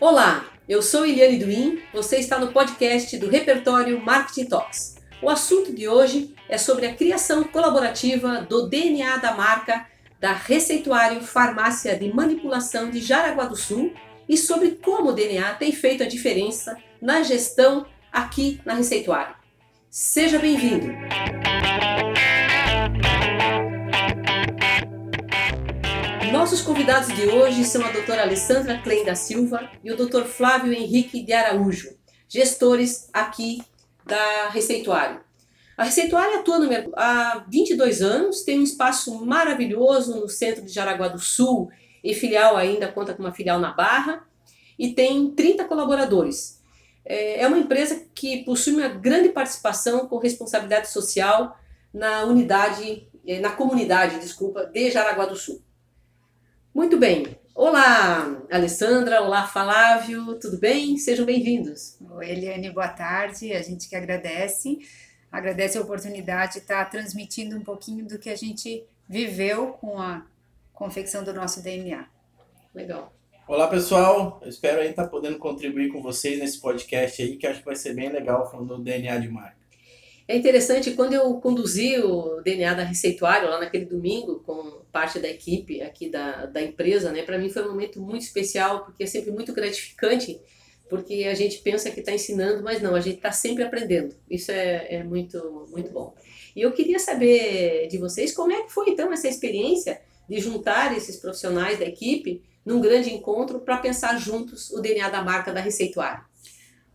Olá, eu sou Eliane Duin, você está no podcast do Repertório Marketing Talks. O assunto de hoje é sobre a criação colaborativa do DNA da marca da Receituário Farmácia de Manipulação de Jaraguá do Sul e sobre como o DNA tem feito a diferença na gestão aqui na Receituário. Seja bem-vindo! Nossos convidados de hoje são a doutora Alessandra Klein da Silva e o doutor Flávio Henrique de Araújo, gestores aqui da Receituário. A Receituário atua no mercado há 22 anos, tem um espaço maravilhoso no centro de Jaraguá do Sul e filial ainda conta com uma filial na Barra e tem 30 colaboradores. É, é uma empresa que possui uma grande participação com responsabilidade social na unidade, eh, na comunidade, desculpa, de Jaraguá do Sul. Muito bem. Olá, Alessandra. Olá, Flávio. Tudo bem? Sejam bem-vindos. Oi, Eliane. Boa tarde. A gente que agradece. Agradece a oportunidade de estar transmitindo um pouquinho do que a gente viveu com a confecção do nosso DNA. Legal. Olá, pessoal. Eu espero aí estar podendo contribuir com vocês nesse podcast aí, que acho que vai ser bem legal falando do DNA de marca. É interessante, quando eu conduzi o DNA da Receituário, lá naquele domingo, com parte da equipe aqui da, da empresa, né, para mim foi um momento muito especial, porque é sempre muito gratificante, porque a gente pensa que está ensinando, mas não, a gente está sempre aprendendo. Isso é, é muito, muito bom. E eu queria saber de vocês como é que foi então essa experiência de juntar esses profissionais da equipe num grande encontro para pensar juntos o DNA da marca da Receituário.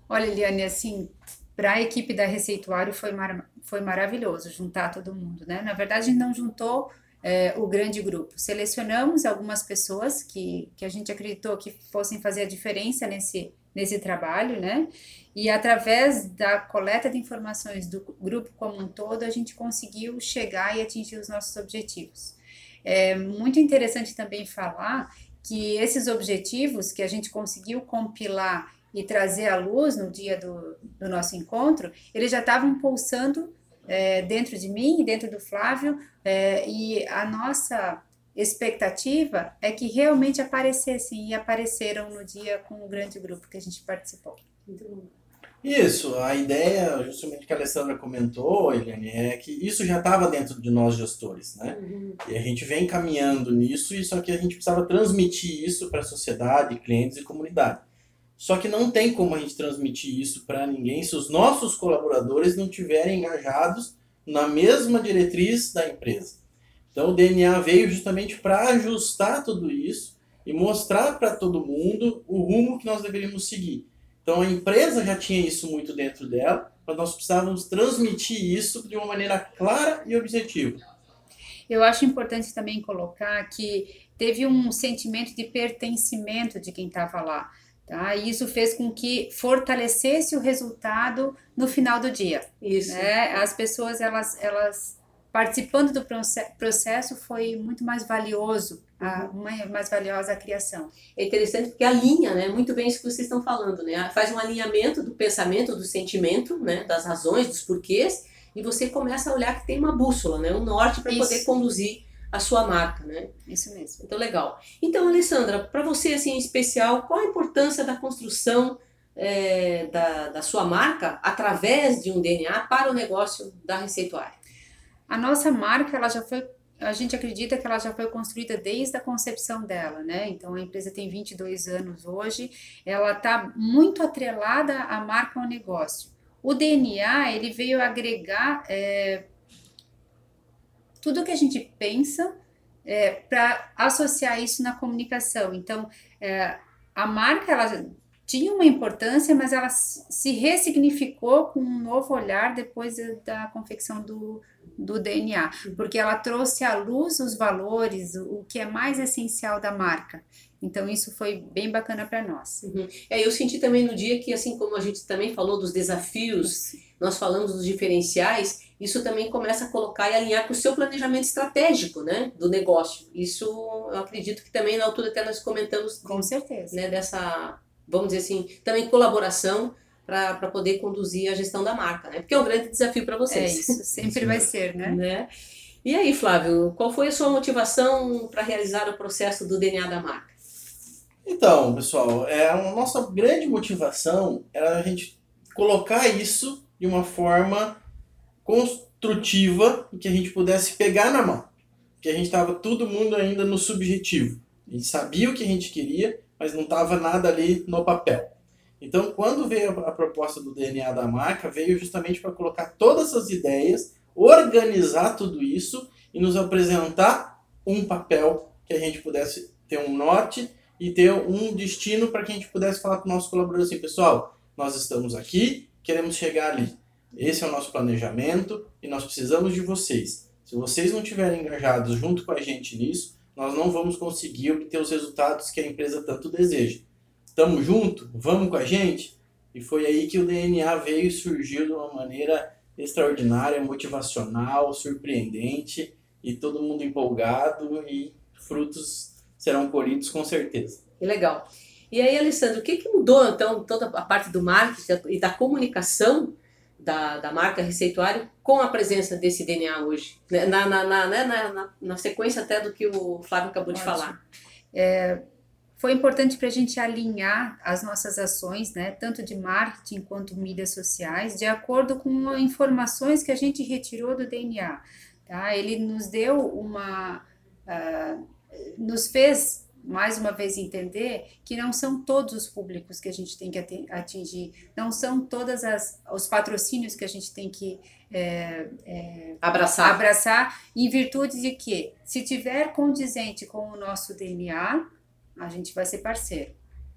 Olha, Eliane, assim, para a equipe da Receituário foi, mar, foi maravilhoso juntar todo mundo, né? Na verdade, não juntou é, o grande grupo. Selecionamos algumas pessoas que, que a gente acreditou que fossem fazer a diferença nesse, nesse trabalho, né? E através da coleta de informações do grupo como um todo, a gente conseguiu chegar e atingir os nossos objetivos. É muito interessante também falar que esses objetivos que a gente conseguiu compilar e trazer à luz no dia do, do nosso encontro, eles já estavam pulsando é, dentro de mim e dentro do Flávio, é, e a nossa expectativa é que realmente aparecessem e apareceram no dia com o grande grupo que a gente participou. Isso, a ideia, justamente que a Alessandra comentou, Eliane, é que isso já estava dentro de nós gestores, né? Uhum. E a gente vem caminhando nisso, e só que a gente precisava transmitir isso para a sociedade, clientes e comunidade. Só que não tem como a gente transmitir isso para ninguém se os nossos colaboradores não estiverem engajados na mesma diretriz da empresa. Então o DNA veio justamente para ajustar tudo isso e mostrar para todo mundo o rumo que nós deveríamos seguir. Então a empresa já tinha isso muito dentro dela, mas nós precisávamos transmitir isso de uma maneira clara e objetiva. Eu acho importante também colocar que teve um sentimento de pertencimento de quem estava lá. Tá? E isso fez com que fortalecesse o resultado no final do dia. Isso. Né? As pessoas, elas, elas participando do processo foi muito mais valioso, a, uhum. mais valiosa a criação. É interessante porque alinha, né, muito bem isso que vocês estão falando, né, faz um alinhamento do pensamento, do sentimento, né, das razões, dos porquês, e você começa a olhar que tem uma bússola, né, um norte para poder conduzir a sua marca, né? Isso mesmo. Então, legal. Então, Alessandra, para você, assim, em especial, qual a importância da construção é, da, da sua marca através de um DNA para o negócio da Receituária? A nossa marca, ela já foi a gente acredita que ela já foi construída desde a concepção dela, né? Então a empresa tem 22 anos hoje, ela está muito atrelada à marca ao negócio. O DNA ele veio agregar é, tudo que a gente pensa é, para associar isso na comunicação. Então, é, a marca ela tinha uma importância, mas ela se ressignificou com um novo olhar depois da confecção do, do DNA, porque ela trouxe à luz os valores, o que é mais essencial da marca. Então isso foi bem bacana para nós. Uhum. É, eu senti também no dia que, assim como a gente também falou dos desafios, nós falamos dos diferenciais, isso também começa a colocar e alinhar com o seu planejamento estratégico, né, do negócio. Isso eu acredito que também na altura até nós comentamos. Com certeza. Né, dessa, vamos dizer assim, também colaboração para poder conduzir a gestão da marca, né? Porque é um grande desafio para vocês. É isso, sempre vai ser, né? né? E aí, Flávio, qual foi a sua motivação para realizar o processo do DNA da marca? Então, pessoal, é, a nossa grande motivação era a gente colocar isso de uma forma construtiva e que a gente pudesse pegar na mão. Que a gente estava todo mundo ainda no subjetivo. A gente sabia o que a gente queria, mas não estava nada ali no papel. Então, quando veio a proposta do DNA da marca, veio justamente para colocar todas as ideias, organizar tudo isso e nos apresentar um papel que a gente pudesse ter um norte e ter um destino para que a gente pudesse falar com o nosso colaborador assim, pessoal, nós estamos aqui, queremos chegar ali. Esse é o nosso planejamento e nós precisamos de vocês. Se vocês não estiverem engajados junto com a gente nisso, nós não vamos conseguir obter os resultados que a empresa tanto deseja. Estamos junto? Vamos com a gente? E foi aí que o DNA veio e surgiu de uma maneira extraordinária, motivacional, surpreendente e todo mundo empolgado e frutos serão colhidos com certeza. Que legal. E aí, Alessandro, o que, que mudou então toda a parte do marketing e da comunicação da, da marca Receituário com a presença desse DNA hoje? Né, na, na, na, né, na, na, na sequência até do que o Flávio acabou Ótimo. de falar. É, foi importante para a gente alinhar as nossas ações, né, tanto de marketing quanto mídias sociais, de acordo com informações que a gente retirou do DNA. Tá? Ele nos deu uma. Uh, nos fez mais uma vez entender que não são todos os públicos que a gente tem que atingir, não são todas as os patrocínios que a gente tem que é, é, abraçar. abraçar em virtude de que se tiver condizente com o nosso DNA, a gente vai ser parceiro.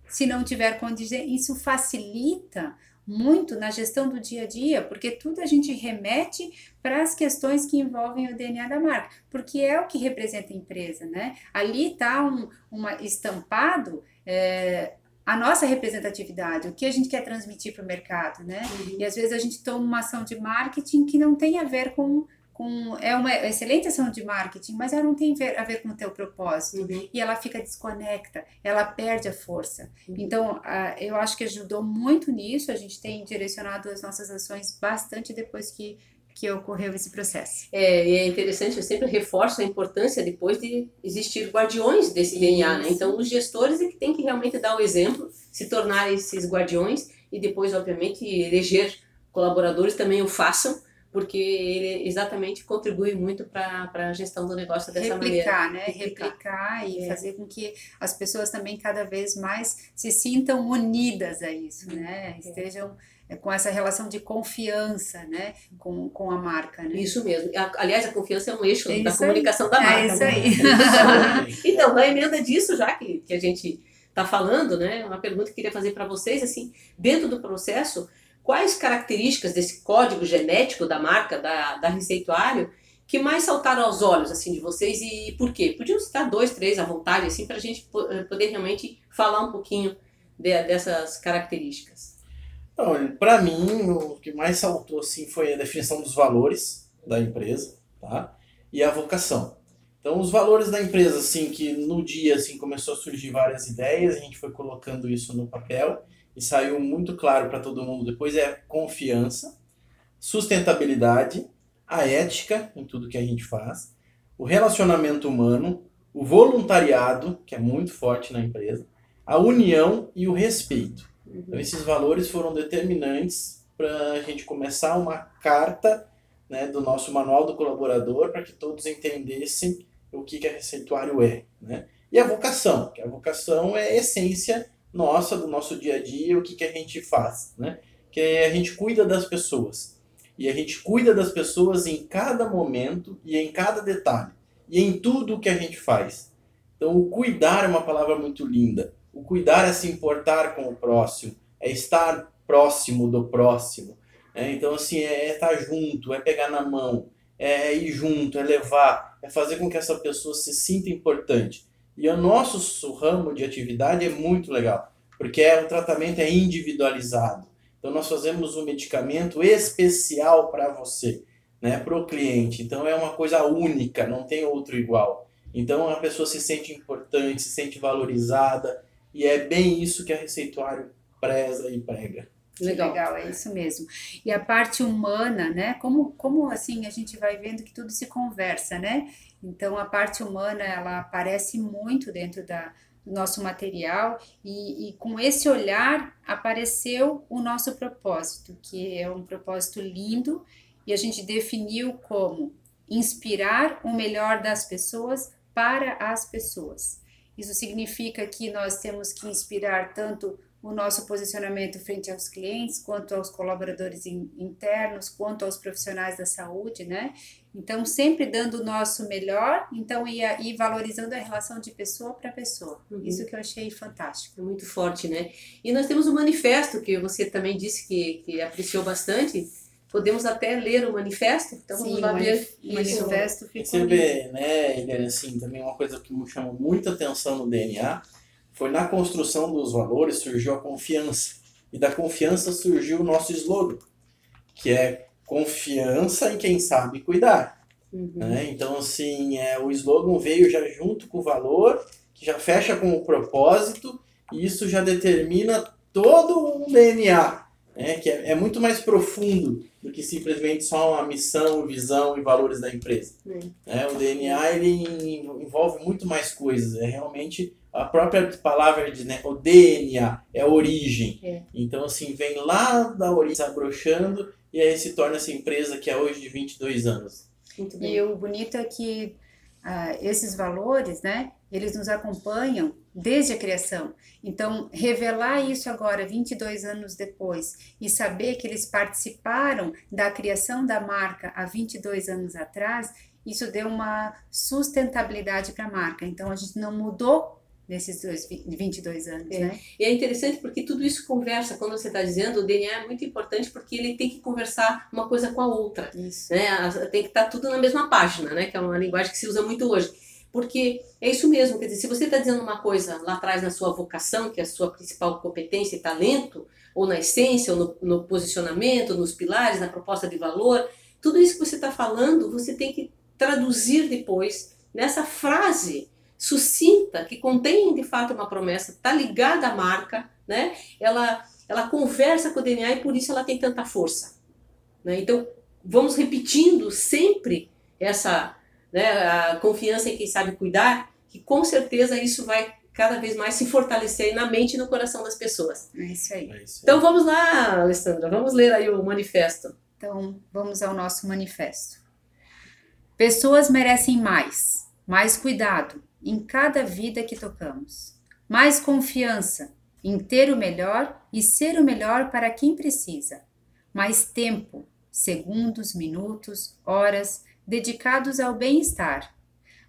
Se não tiver condizente, isso facilita muito na gestão do dia a dia, porque tudo a gente remete para as questões que envolvem o DNA da marca, porque é o que representa a empresa, né? Ali está um uma estampado é, a nossa representatividade, o que a gente quer transmitir para o mercado, né? Uhum. E às vezes a gente toma uma ação de marketing que não tem a ver com com é uma excelente ação de marketing, mas ela não tem a ver com o teu propósito uhum. e ela fica desconecta, ela perde a força. Uhum. Então, eu acho que ajudou muito nisso. A gente tem direcionado as nossas ações bastante depois que que ocorreu esse processo. É, e é interessante, eu sempre reforço a importância depois de existir guardiões desse DNA, né? Então, os gestores é que tem que realmente dar o exemplo, se tornar esses guardiões e depois, obviamente, eleger colaboradores também o façam, porque ele exatamente contribui muito para a gestão do negócio dessa Replicar, maneira. Né? Replicar, Replicar e é. fazer com que as pessoas também cada vez mais se sintam unidas a isso, né? É. Estejam é, com essa relação de confiança, né, com, com a marca, né? Isso mesmo. Aliás, a confiança é um eixo é da comunicação aí. da marca. É isso aí. Então, na emenda disso, já que, que a gente está falando, né, uma pergunta que eu queria fazer para vocês, assim, dentro do processo, quais características desse código genético da marca, da, da Receituário, que mais saltaram aos olhos assim de vocês e por quê? Podiam citar dois, três à vontade, assim, para a gente eh, poder realmente falar um pouquinho de, dessas características. Para mim, o que mais saltou assim foi a definição dos valores da empresa, tá? E a vocação. Então, os valores da empresa, assim, que no dia assim começou a surgir várias ideias, a gente foi colocando isso no papel e saiu muito claro para todo mundo depois é confiança, sustentabilidade, a ética em tudo que a gente faz, o relacionamento humano, o voluntariado, que é muito forte na empresa, a união e o respeito. Então, esses valores foram determinantes para a gente começar uma carta né, do nosso manual do colaborador para que todos entendessem o que, que a receituário é. Né? E a vocação, que a vocação é a essência nossa, do nosso dia a dia, o que, que a gente faz, né? Que a gente cuida das pessoas. E a gente cuida das pessoas em cada momento e em cada detalhe. E em tudo o que a gente faz. Então, o cuidar é uma palavra muito linda. O cuidar é se importar com o próximo, é estar próximo do próximo. É, então, assim, é, é estar junto, é pegar na mão, é ir junto, é levar, é fazer com que essa pessoa se sinta importante. E o nosso ramo de atividade é muito legal, porque é, o tratamento é individualizado. Então nós fazemos um medicamento especial para você, né, para o cliente. Então é uma coisa única, não tem outro igual. Então a pessoa se sente importante, se sente valorizada, e é bem isso que a Receituário preza e prega. Legal. Legal, é isso mesmo. E a parte humana, né? Como, como assim a gente vai vendo que tudo se conversa, né? Então a parte humana ela aparece muito dentro da, nosso material e, e, com esse olhar apareceu o nosso propósito, que é um propósito lindo e a gente definiu como inspirar o melhor das pessoas para as pessoas. Isso significa que nós temos que inspirar tanto o nosso posicionamento frente aos clientes, quanto aos colaboradores internos, quanto aos profissionais da saúde, né? Então, sempre dando o nosso melhor, então, e, e valorizando a relação de pessoa para pessoa. Uhum. Isso que eu achei fantástico. É muito forte, né? E nós temos o um manifesto, que você também disse que, que apreciou bastante, Podemos até ler o manifesto, então Sim, vamos lá ver o manifesto. Você vê, né, Eliane, assim, também uma coisa que me chamou muita atenção no DNA foi na construção dos valores surgiu a confiança. E da confiança surgiu o nosso slogan, que é confiança em quem sabe cuidar. Uhum. Né? Então, assim, é, o slogan veio já junto com o valor, que já fecha com o propósito, e isso já determina todo o DNA né, que é, é, muito mais profundo do que simplesmente só uma missão, visão e valores da empresa. É, o DNA ele envolve muito mais coisas, é realmente a própria palavra de né, o DNA é a origem. É. Então assim vem lá da origem abrochando e aí se torna essa empresa que é hoje de 22 anos. E o bonito é que ah, esses valores, né, eles nos acompanham desde a criação. Então, revelar isso agora, 22 anos depois, e saber que eles participaram da criação da marca há 22 anos atrás, isso deu uma sustentabilidade para a marca. Então, a gente não mudou nesses dois, 22 anos, é. né? E é interessante porque tudo isso conversa, quando você está dizendo, o DNA é muito importante porque ele tem que conversar uma coisa com a outra. Isso. Né? Tem que estar tá tudo na mesma página, né? Que é uma linguagem que se usa muito hoje. Porque é isso mesmo, quer dizer, se você está dizendo uma coisa lá atrás na sua vocação, que é a sua principal competência e talento, ou na essência, ou no, no posicionamento, nos pilares, na proposta de valor, tudo isso que você está falando, você tem que traduzir depois nessa frase sucinta, que contém de fato uma promessa, está ligada à marca, né? ela, ela conversa com o DNA e por isso ela tem tanta força. Né? Então, vamos repetindo sempre essa né, a confiança em quem sabe cuidar, que com certeza isso vai cada vez mais se fortalecer na mente e no coração das pessoas. É isso aí. É isso aí. Então vamos lá, Alessandra, vamos ler aí o manifesto. Então vamos ao nosso manifesto. Pessoas merecem mais, mais cuidado em cada vida que tocamos, mais confiança em ter o melhor e ser o melhor para quem precisa, mais tempo, segundos, minutos, horas dedicados ao bem-estar,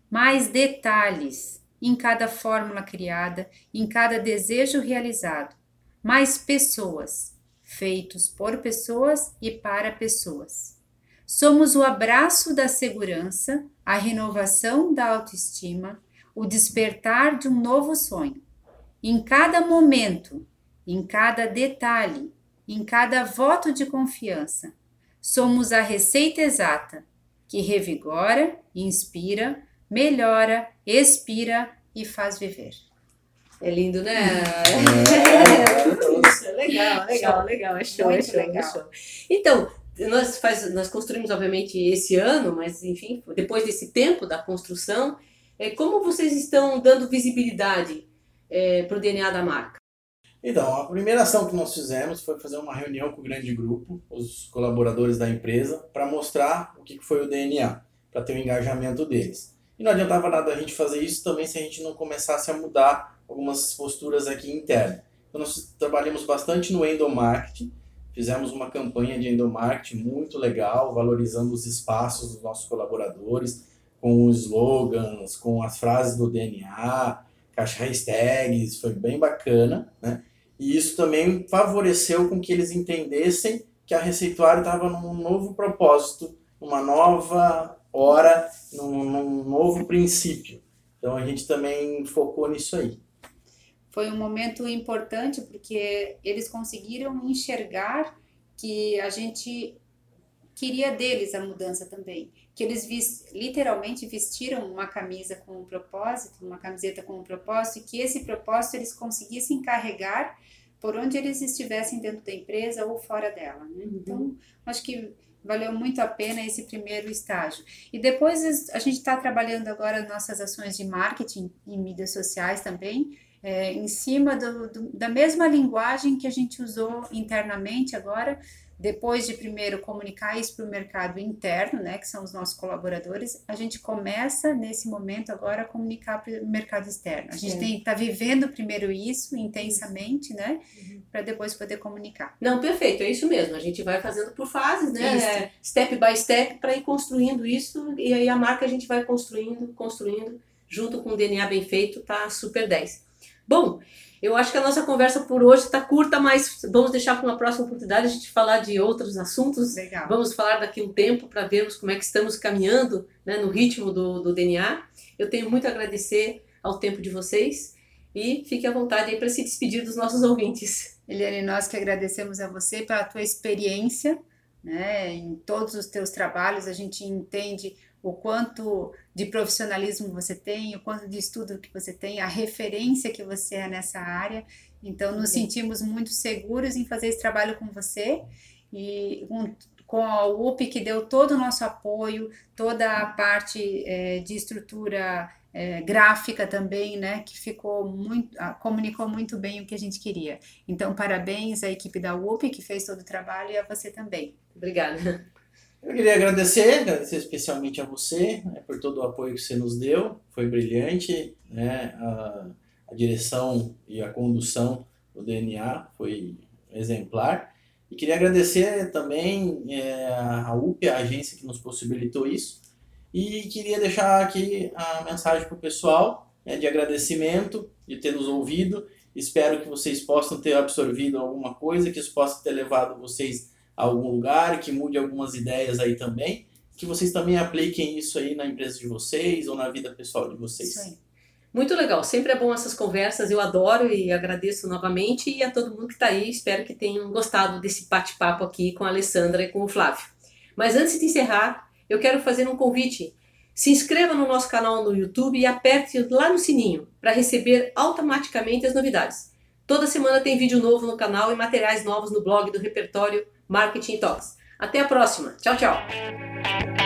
mais detalhes em cada fórmula criada, em cada desejo realizado, mais pessoas, feitos por pessoas e para pessoas. Somos o abraço da segurança, a renovação da autoestima, o despertar de um novo sonho. Em cada momento, em cada detalhe, em cada voto de confiança, somos a receita exata que revigora, inspira, melhora, expira e faz viver. É lindo, né? É, é, legal, legal, legal, é show, é show, legal. é show. Então, nós, faz, nós construímos, obviamente, esse ano, mas, enfim, depois desse tempo da construção, é, como vocês estão dando visibilidade é, para o DNA da marca? Então, a primeira ação que nós fizemos foi fazer uma reunião com o grande grupo, os colaboradores da empresa, para mostrar o que foi o DNA, para ter o engajamento deles. E não adiantava nada a gente fazer isso também se a gente não começasse a mudar algumas posturas aqui internas. Então, nós trabalhamos bastante no endomarketing, fizemos uma campanha de endomarketing muito legal, valorizando os espaços dos nossos colaboradores, com os slogans, com as frases do DNA, caixa hashtags, foi bem bacana, né? E isso também favoreceu com que eles entendessem que a Receituário estava num novo propósito, numa nova hora, num, num novo princípio. Então a gente também focou nisso aí. Foi um momento importante porque eles conseguiram enxergar que a gente queria deles a mudança também. Que eles literalmente vestiram uma camisa com um propósito, uma camiseta com um propósito, e que esse propósito eles conseguissem carregar por onde eles estivessem dentro da empresa ou fora dela. Né? Uhum. Então, acho que valeu muito a pena esse primeiro estágio. E depois a gente está trabalhando agora nossas ações de marketing e mídias sociais também, é, em cima do, do, da mesma linguagem que a gente usou internamente agora, depois de primeiro comunicar isso para o mercado interno, né, que são os nossos colaboradores, a gente começa nesse momento agora a comunicar para o mercado externo. A gente está vivendo primeiro isso intensamente, né, uhum. para depois poder comunicar. Não, perfeito, é isso mesmo. A gente vai fazendo por fases, né, é, step by step, para ir construindo isso e aí a marca a gente vai construindo, construindo, junto com o DNA bem feito, tá super 10. Bom, eu acho que a nossa conversa por hoje está curta, mas vamos deixar para uma próxima oportunidade a gente falar de outros assuntos. Legal. Vamos falar daqui um tempo para vermos como é que estamos caminhando né, no ritmo do, do DNA. Eu tenho muito a agradecer ao tempo de vocês e fique à vontade aí para se despedir dos nossos ouvintes. Eliane, nós que agradecemos a você pela tua experiência né, em todos os teus trabalhos. A gente entende o quanto de profissionalismo você tem, o quanto de estudo que você tem, a referência que você é nessa área. Então, nos sentimos muito seguros em fazer esse trabalho com você e com, com a UP, que deu todo o nosso apoio, toda a parte é, de estrutura é, gráfica também, né, que ficou muito, comunicou muito bem o que a gente queria. Então, parabéns à equipe da UP, que fez todo o trabalho, e a você também. Obrigada. Eu queria agradecer, agradecer especialmente a você né, por todo o apoio que você nos deu, foi brilhante, né, a, a direção e a condução do DNA foi exemplar. E queria agradecer também é, a UP, a agência que nos possibilitou isso. E queria deixar aqui a mensagem para o pessoal né, de agradecimento de ter nos ouvido. Espero que vocês possam ter absorvido alguma coisa, que isso possa ter levado vocês algum lugar, que mude algumas ideias aí também, que vocês também apliquem isso aí na empresa de vocês ou na vida pessoal de vocês. Muito legal, sempre é bom essas conversas, eu adoro e agradeço novamente e a todo mundo que está aí, espero que tenham gostado desse bate-papo aqui com a Alessandra e com o Flávio. Mas antes de encerrar, eu quero fazer um convite. Se inscreva no nosso canal no YouTube e aperte lá no sininho para receber automaticamente as novidades. Toda semana tem vídeo novo no canal e materiais novos no blog do repertório Marketing Talks. Até a próxima. Tchau, tchau.